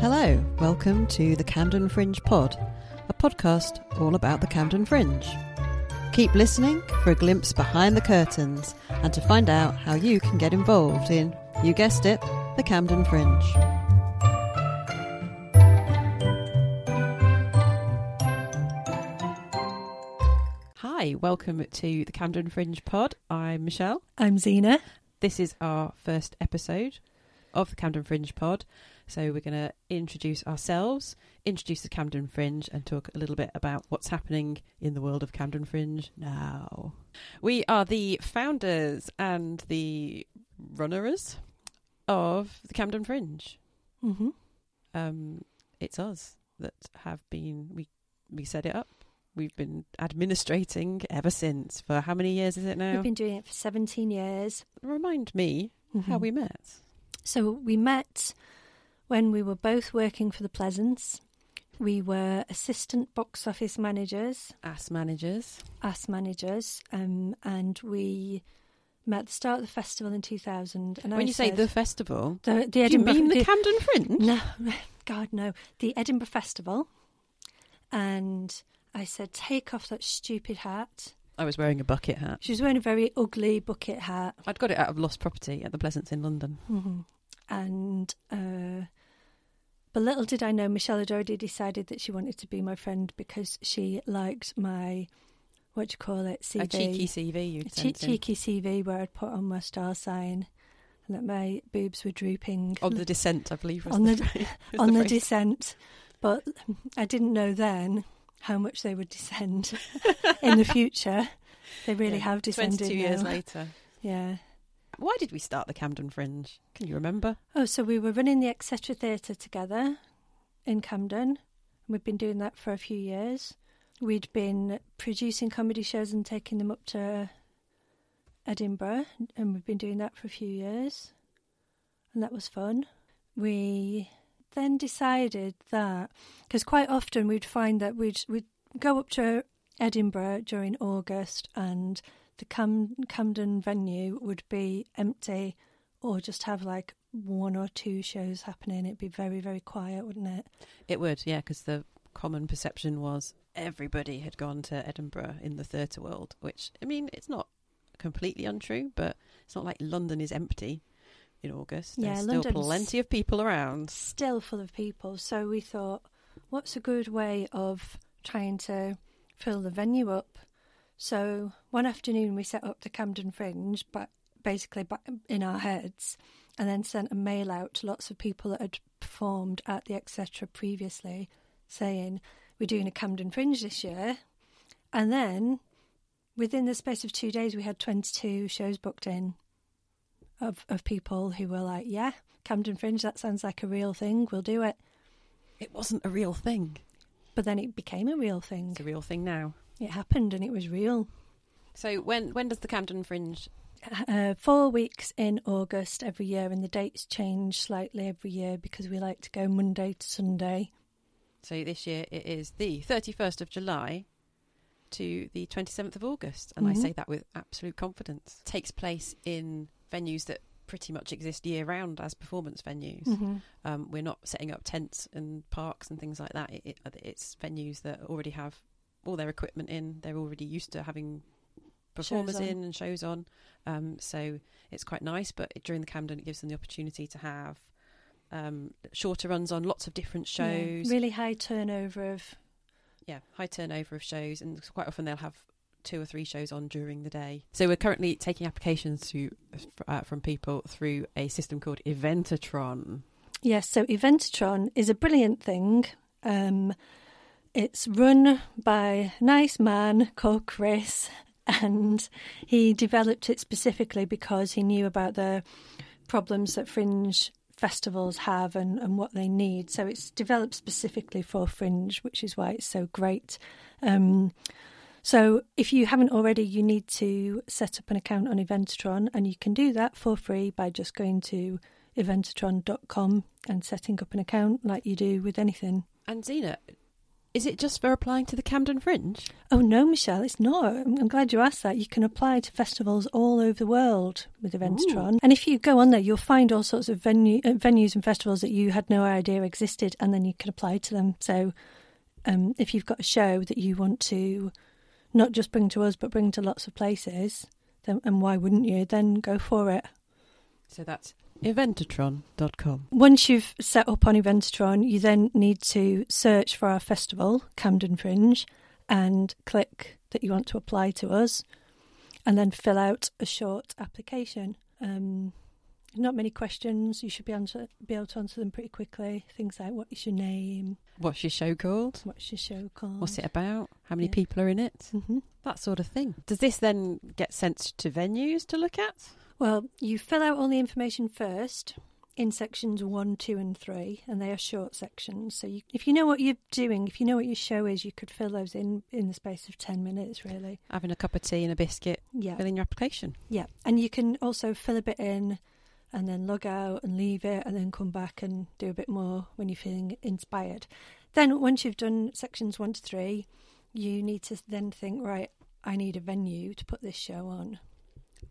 Hello, welcome to the Camden Fringe Pod, a podcast all about the Camden Fringe. Keep listening for a glimpse behind the curtains and to find out how you can get involved in, you guessed it, the Camden Fringe. Hi, welcome to the Camden Fringe Pod. I'm Michelle. I'm Zena. This is our first episode of the Camden Fringe Pod. So we're going to introduce ourselves, introduce the Camden Fringe, and talk a little bit about what's happening in the world of Camden Fringe now. We are the founders and the runners of the Camden Fringe. Mm-hmm. Um, it's us that have been we we set it up. We've been administrating ever since. For how many years is it now? We've been doing it for 17 years. Remind me how Mhm. we met. So we met when we were both working for the Pleasance. We were assistant box office managers, Ass managers. ass managers, um, and we met at the start of the festival in 2000. And when I you say the festival, the, the do you mean the the- Camden Fringe? no, God no, the Edinburgh Festival, and I said, take off that stupid hat. I was wearing a bucket hat. She was wearing a very ugly bucket hat. I'd got it out of lost property at the Pleasance in London. hmm And uh, but little did I know, Michelle had already decided that she wanted to be my friend because she liked my what do you call it CV, A cheeky CV A you'd che- cheeky CV where I'd put on my star sign and that my boobs were drooping On the descent, I believe. Was On the, the- on the phrase. descent. But I didn't know then how much they would descend in the future. They really Yeah, have descended 22 years now. later. Yeah. Why did we start the Camden Fringe? Can you remember? Oh, so we were running the Etcetera Theatre together in Camden. We'd been doing that for a few years. We'd been producing comedy shows and taking them up to Edinburgh, and we've been doing that for a few years, and that was fun. We then decided that because quite often we'd find that we'd we'd go up to Edinburgh during August, and the Cam- Camden venue would be empty or just have like one or two shows happening. It'd be very, very quiet, wouldn't it? It would, yeah, because the common perception was everybody had gone to Edinburgh in the theatre world, which, I mean, it's not completely untrue, but it's not like London is empty in August. Yeah, There's still plenty of people around. Still full of people. So we thought, what's a good way of trying to fill the venue up? So one afternoon we set up the Camden Fringe, but basically in our heads, and then sent a mail out to lots of people that had performed at the etc. previously, saying we're doing a Camden Fringe this year, and then within the space of two days we had 22 shows booked in of of people who were like, yeah, Camden Fringe, that sounds like a real thing. We'll do it. It wasn't a real thing. But then it became a real thing. It's a real thing now. It happened and it was real. So when when does the Camden Fringe? Uh, four weeks in August every year, and the dates change slightly every year because we like to go Monday to Sunday. So this year it is the 31st of July to the 27th of August, and I Mhm. say that with absolute confidence. takes place in venues that pretty much exist year round as performance venues. Mm-hmm. Um, we're not setting up tents and parks and things like that. It, it, it's venues that already have all their equipment in. They're already used to having performers in and shows on. Um, so it's quite nice. But during the Camden, it gives them the opportunity to have um, shorter runs on lots of different shows. really high turnover of. Yeah, high turnover of shows, and quite often they'll have two or three shows on during the day. So we're currently taking applications to uh, from people through a system called Eventotron. Yes, so Eventotron is a brilliant thing. Um, it's run by a nice man called Chris, and he developed it specifically because he knew about the problems that fringe festivals have and, and what they need. So it's developed specifically for fringe, which is why it's so great. Um, so if you haven't already, you need to set up an account on Eventotron, and you can do that for free by just going to eventotron.com and setting up an account like you do with anything. And Zena, Is it just for applying to the Camden Fringe? Oh no, Michelle, it's not. I'm, glad you asked that. You can apply to festivals all over the world with Eventotron, and if you go on there, you'll find all sorts of venue, uh, venues and festivals that you had no idea existed, and then you can apply to them. So, um, if you've got a show that you want to not just bring to us, but bring to lots of places, then and why wouldn't you? Then go for it. So that's eventotron.com. Once you've set up on Eventotron, you then need to search for our festival, Camden Fringe, and click that you want to apply to us, and then fill out a short application. Um, not many questions. You should be, answer, be able to answer them pretty quickly. Things like what is your name? What's your show called? What's your show called? What's it about? How many Yeah. people are in it? hmm That sort of thing. Does this then get sent to venues to look at? Well, you fill out all the information first in sections one, two, and three, and they are short sections. So you, if you know what you're doing, if you know what your show is, you could fill those in in the space of ten minutes, really. Having a cup of tea and a biscuit, Yeah, fill in your application. yeah, and you can also fill a bit in, and then log out and leave it, and then come back and do a bit more when you're feeling inspired. Then once you've done sections one to three, you need to then think, right, I need a venue to put this show on.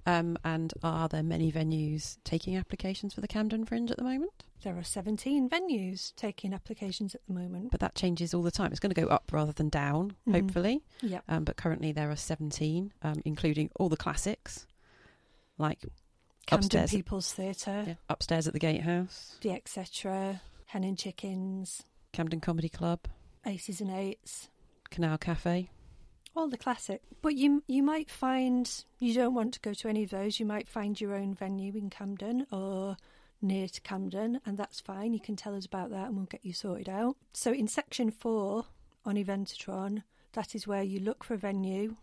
Um, and are there many venues taking applications for the Camden Fringe at the moment? There are 17 venues taking applications at the moment. But that changes all the time. It's going to go up rather than down, Mhm. hopefully. Yeah. Um, but currently there are 17, um, including all the classics, like Camden Upstairs. People's Theatre, yeah, upstairs at the Gatehouse, The Etc., Hen and Chickens, Camden Comedy Club, Aces and Eights, Canal Cafe. All the classic. But you you might find you don't want to go to any of those. You might find your own venue in Camden or near to Camden, and that's fine. You can tell us about that, and we'll get you sorted out. So in section four on Eventotron, that is where you look for a venue,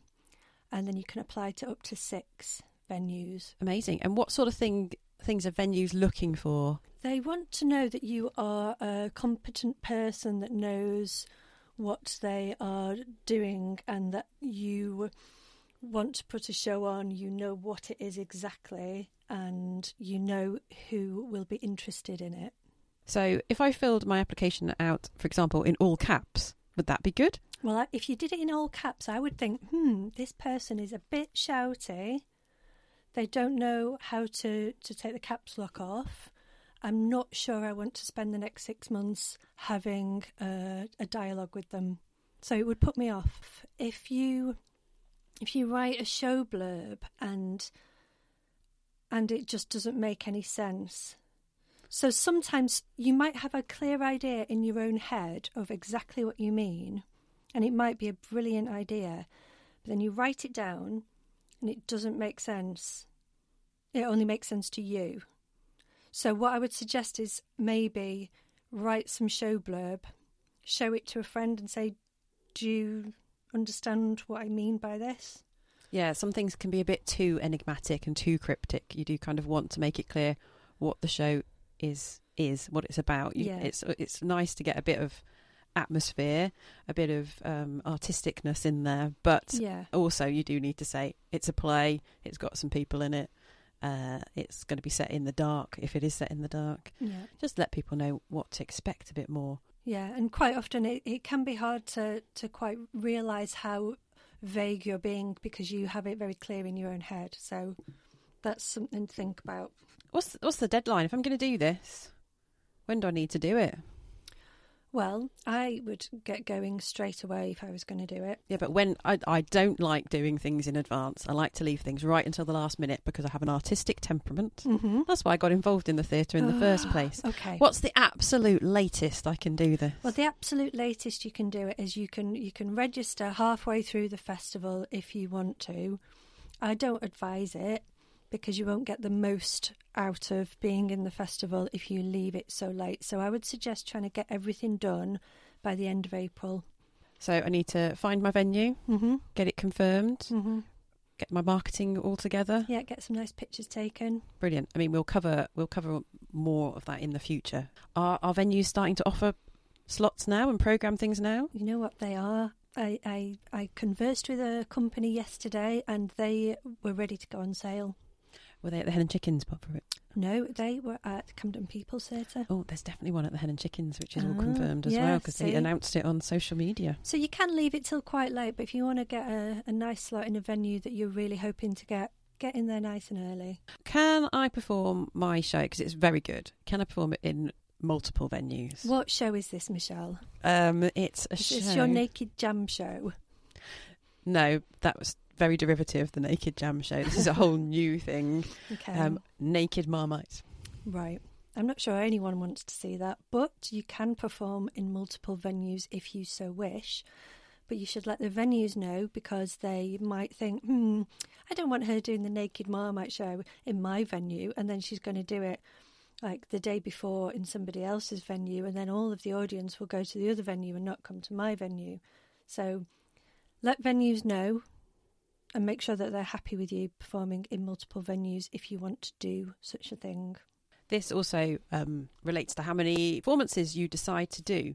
and then you can apply to up to six venues. Amazing. And what sort of thing things are venues looking for? They want to know that you are a competent person that knows what they are doing and that you want to put a show on, you know what it is exactly, and you know who will be interested in it. So if I filled my application out, for example, in all caps, would that be good? Well, if you did it in all caps, I would think, hmm, this person is a bit shouty. They don't know how to, to take the caps lock off. I'm not sure I want to spend the next six months having a, a dialogue with them. So it would put me off. If you if you write a show blurb and and it just doesn't make any sense. So sometimes you might have a clear idea in your own head of exactly what you mean, and it might be a brilliant idea, but then you write it down and it doesn't make sense. It only makes sense to you. So, what I would suggest is maybe write some show blurb, show it to a friend, and say, Do you understand what I mean by this? Yeah, some things can be a bit too enigmatic and too cryptic. You do kind of want to make it clear what the show is is what it's about. You, Yeah. It's it's nice to get a bit of atmosphere, a bit of um, artisticness in there, but Yeah. also you do need to say it's a play. It's got some people in it. Uh, it's going to be set in the dark if it is set in the dark. Yeah. Just let people know what to expect a bit more. Yeah, and quite often it, it can be hard to, to quite realise how vague you're being because you have it very clear in your own head. So that's something to think about. What's what's the deadline? If I'm going to do this, when do I need to do it? Well, I would get going straight away if I was going to do it. Yeah, but when I I don't like doing things in advance. I like to leave things right until the last minute because I have an artistic temperament. Mm-hmm. That's why I got involved in the theatre in the first place. Okay. What's the absolute latest I can do this? Well, the absolute latest you can do it is you can you can register halfway through the festival if you want to. I don't advise it because you won't get the most out of being in the festival if you leave it so late. So I would suggest trying to get everything done by the end of April. so I need to find my venue, Mm-hmm. get it confirmed, Mm-hmm. get my marketing all together. Yeah, get some nice pictures taken. Brilliant. I mean, we'll cover we'll cover more of that in the future. Are our venues starting to offer slots now and program things now? You know what they are. I, I I conversed with a company yesterday and they were ready to go on sale. Were they at the Hen and Chickens pub for it? No, they were at Camden People's Theatre. Oh, there's definitely one at the Hen and Chickens, which is all Ah, confirmed as yeah, well because they announced it on social media. So you can leave it till quite late, but if you want to get a, a nice slot in a venue that you're really hoping to get, get in there nice and early. Can I perform my show because it's very good? Can I perform it in multiple venues? What show is this, Michelle? Um, it's a Is show. this your Naked Jam show? no, that was very derivative. The Naked Jam show. This is a whole new thing. Okay. Um, naked Marmite. Right. I'm not sure anyone wants to see that, but you can perform in multiple venues if you so wish. But you should let the venues know because they might think, hmm, I don't want her doing the Naked Marmite show in my venue, and then she's going to do it like the day before in somebody else's venue, and then all of the audience will go to the other venue and not come to my venue. So let venues know and make sure that they're happy with you performing in multiple venues if you want to do such a thing. This also um, relates to how many performances you decide to do.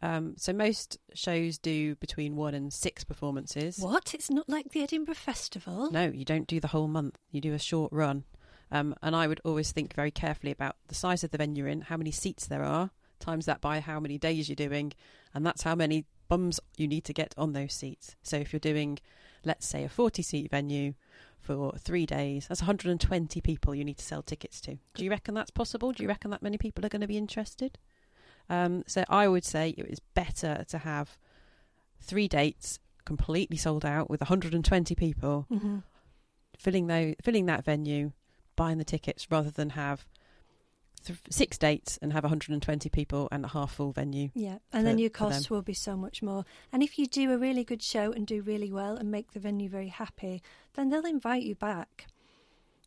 Um, so most shows do between one and six performances. What? It's not like the Edinburgh Festival? No, you don't do the whole month. You do a short run. Um, and I would always think very carefully about the size of the venue in, how many seats there are, times that by how many days you're doing, and that's how many bums you need to get on those seats. So if you're doing, let's say, a 40 seat venue for three days, that's 120 people you need to sell tickets to. Do you reckon that's possible? Do you reckon that many people are going to be interested? Um, so I would say it is better to have three dates completely sold out with 120 people hmm filling those, filling that venue, buying the tickets, rather than have th- six dates and have 120 people and a half full venue. Yeah, and for- then your costs will be so much more. And if you do a really good show and do really well and make the venue very happy, then they'll invite you back.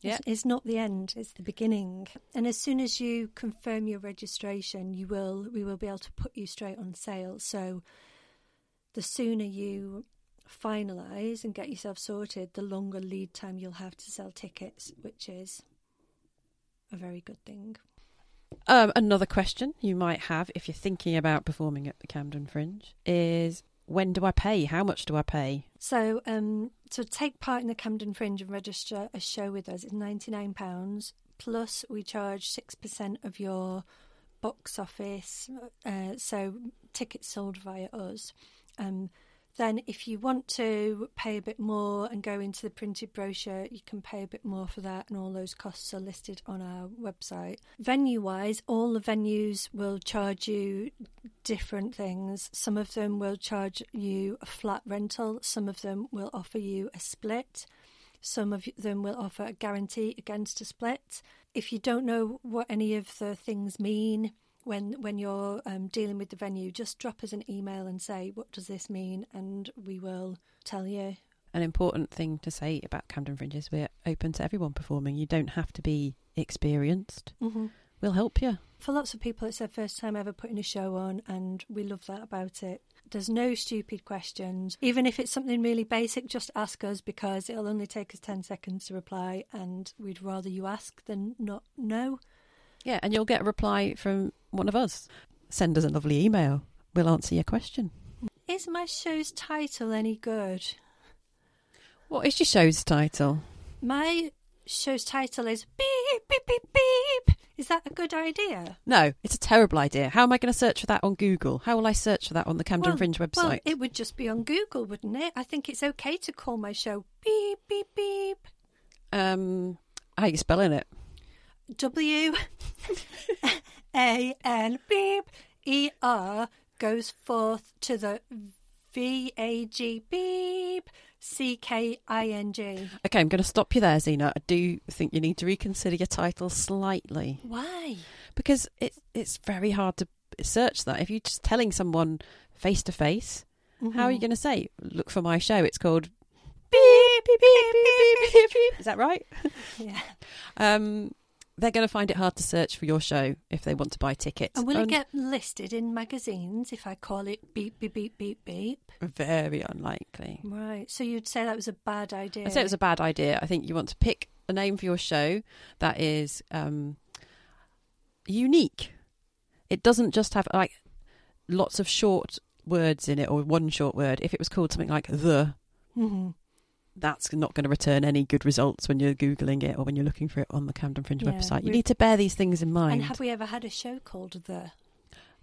It's, it's not the end; it's the beginning. And as soon as you confirm your registration, you will we will be able to put you straight on sale. So the sooner you finalise and get yourself sorted, the longer lead time you'll have to sell tickets, which is a very good thing. Um, another question you might have if you're thinking about performing at the Camden Fringe is when do I pay? How much do I pay? So, um, to take part in the Camden Fringe and register a show with us is ninety nine pounds. Plus, we charge six percent of your box office. Uh, so, tickets sold via us. Um, then, if you want to pay a bit more and go into the printed brochure, you can pay a bit more for that, and all those costs are listed on our website. Venue wise, all the venues will charge you different things. Some of them will charge you a flat rental, some of them will offer you a split, some of them will offer a guarantee against a split. If you don't know what any of the things mean, when when you're um, dealing with the venue, just drop us an email and say what does this mean, and we will tell you. An important thing to say about Camden Fringe is we're open to everyone performing. You don't have to be experienced. Mm-hmm. We'll help you. For lots of people, it's their first time ever putting a show on, and we love that about it. There's no stupid questions. Even if it's something really basic, just ask us because it'll only take us 10 seconds to reply, and we'd rather you ask than not know. Yeah, and you'll get a reply from one of us. Send us a lovely email. We'll answer your question. Is my show's title any good? What is your show's title? My show's title is Beep, Beep, Beep, Beep. Is that a good idea? No, it's a terrible idea. How am I going to search for that on Google? How will I search for that on the Camden Well- Fringe Well, website? it would just be on Google, wouldn't it? I think it's okay to call my show Beep, Beep, Beep. um, how are you spelling it? W A N beep E R goes forth to the V A G beep C K I N G. Okay, I'm going to stop you there, Zena. I do think you need to reconsider your title slightly Why? because it's it's very hard to search that. If you're just telling someone face to face, how are you going to say, "Look for my show"? It's called beep beep beep beep beep beep. beep. Is that right? Yeah. Um, they're going to find it hard to search for your show if they want to buy tickets. And will it get listed in magazines if I call it beep beep beep beep beep? very unlikely? Right. So you'd say that was a bad idea. I say it was a bad idea. I think you want to pick a name for your show that is um, unique. It doesn't just have like lots of short words in it or one short word. If it was called something like the, Mhm. That's not going to return any good results when you're googling it or when you're looking for it on the Camden Fringe Yeah, website. You need to bear these things in mind. And have we ever had a show called The?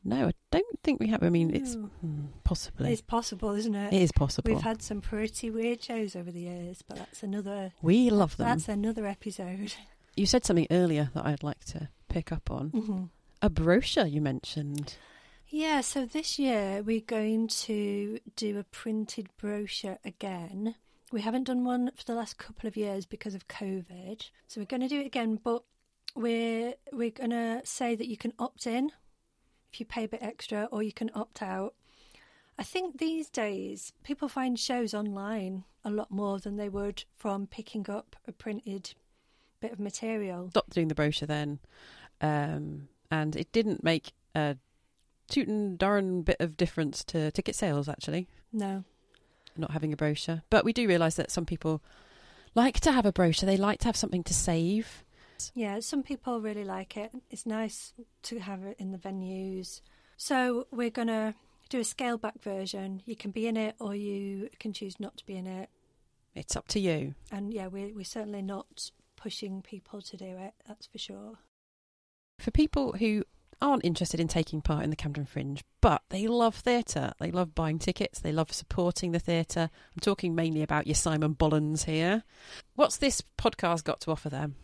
no, I don't think we have. I mean, it's hmm, possibly It's possible, isn't it? it is possible. We've had some pretty weird shows over the years, but that's another we love them. that's another episode. You said something earlier that I'd like to pick up on. hmm A brochure you mentioned. Yeah, so this year we're going to do a printed brochure again. We haven't done one for the last couple of years because of COVID, so we're going to do it again. But we're we're going to say that you can opt in if you pay a bit extra, or you can opt out. I think these days people find shows online a lot more than they would from picking up a printed bit of material. Stopped doing the brochure then, um, and it didn't make a tootin' darn bit of difference to ticket sales actually. No, not having a brochure. But we do realise that some people like to have a brochure. They like to have something to save. Yeah, some people really like it. It's nice to have it in the venues. So we're going to do a scale back version. You can be in it or you can choose not to be in it. It's up to you. And yeah, we're, we're certainly not pushing people to do it, that's for sure. For people who aren't interested in taking part in the Camden Fringe, but they love theatre, they love buying tickets, they love supporting the theatre. I'm talking mainly about your Simon Bollens here. What's this podcast got to offer them?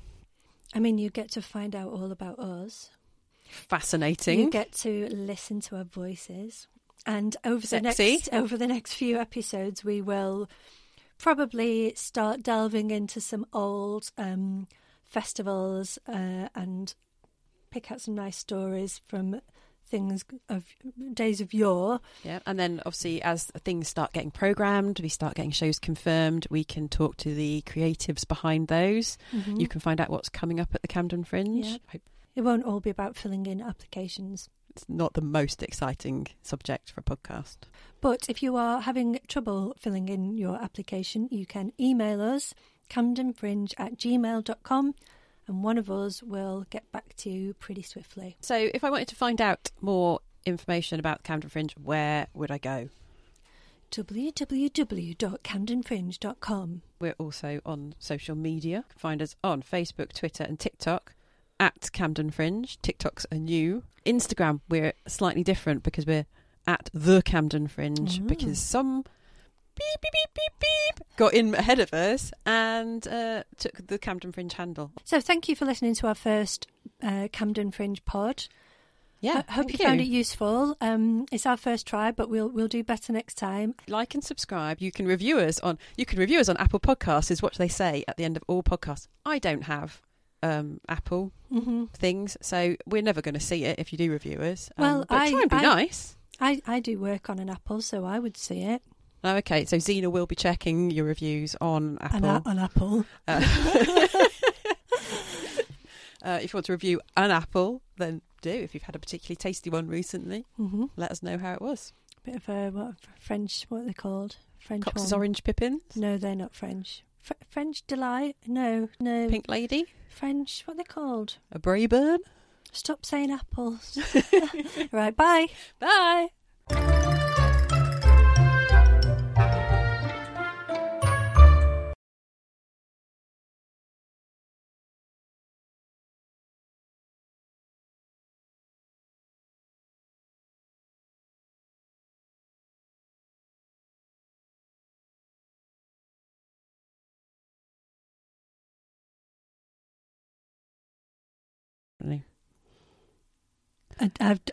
I mean, you get to find out all about us. Fascinating. You get to listen to our voices. And over the Sexy. next over the next few episodes we will probably start delving into some old um, festivals uh, and pick out some nice stories from things of days of yore. Yeah, and then obviously as things start getting programmed, we start getting shows confirmed. We can talk to the creatives behind those. Mm-hmm. You can find out what's coming up at the Camden Fringe. Yeah. It won't all be about filling in applications. It's not the most exciting subject for a podcast. But if you are having trouble filling in your application, you can email us, camdenfringe at gmail.com, and one of us will get back to you pretty swiftly. So, if I wanted to find out more information about the Camden Fringe, where would I go? www.camdenfringe.com. We're also on social media. Find us on Facebook, Twitter, and TikTok at Camden Fringe. TikTok's are new. Instagram, we're slightly different because we're at the Camden Fringe Mm. because some beep, beep, beep, beep, beep got in ahead of us and uh, took the Camden Fringe handle. So thank you for listening to our first uh, Camden Fringe pod. Yeah, I hope thank you, found it useful. Um, it's our first try, but we'll we'll do better next time. like and subscribe. You can review us on you can review us on Apple Podcasts is what they say at the end of all podcasts. I don't have um, Apple hmm things, so we're never going to see it if you do review us. Um, Well, but I- try and be I- nice. I, I do work on an Apple, so I would see it. Oh, okay, so Zena will be checking your reviews on An Apple. a- on Apple. Uh, uh, if you want to review an apple, then do. If you've had a particularly tasty one recently, hmm let us know how it was. Bit of a what French? What are they called? French Cox's one. orange pippins. No, they're not French. Fr- French delight? No, no. pink lady, French. What are they called? a Braeburn. Stop saying apples. right. Bye. Bye. I've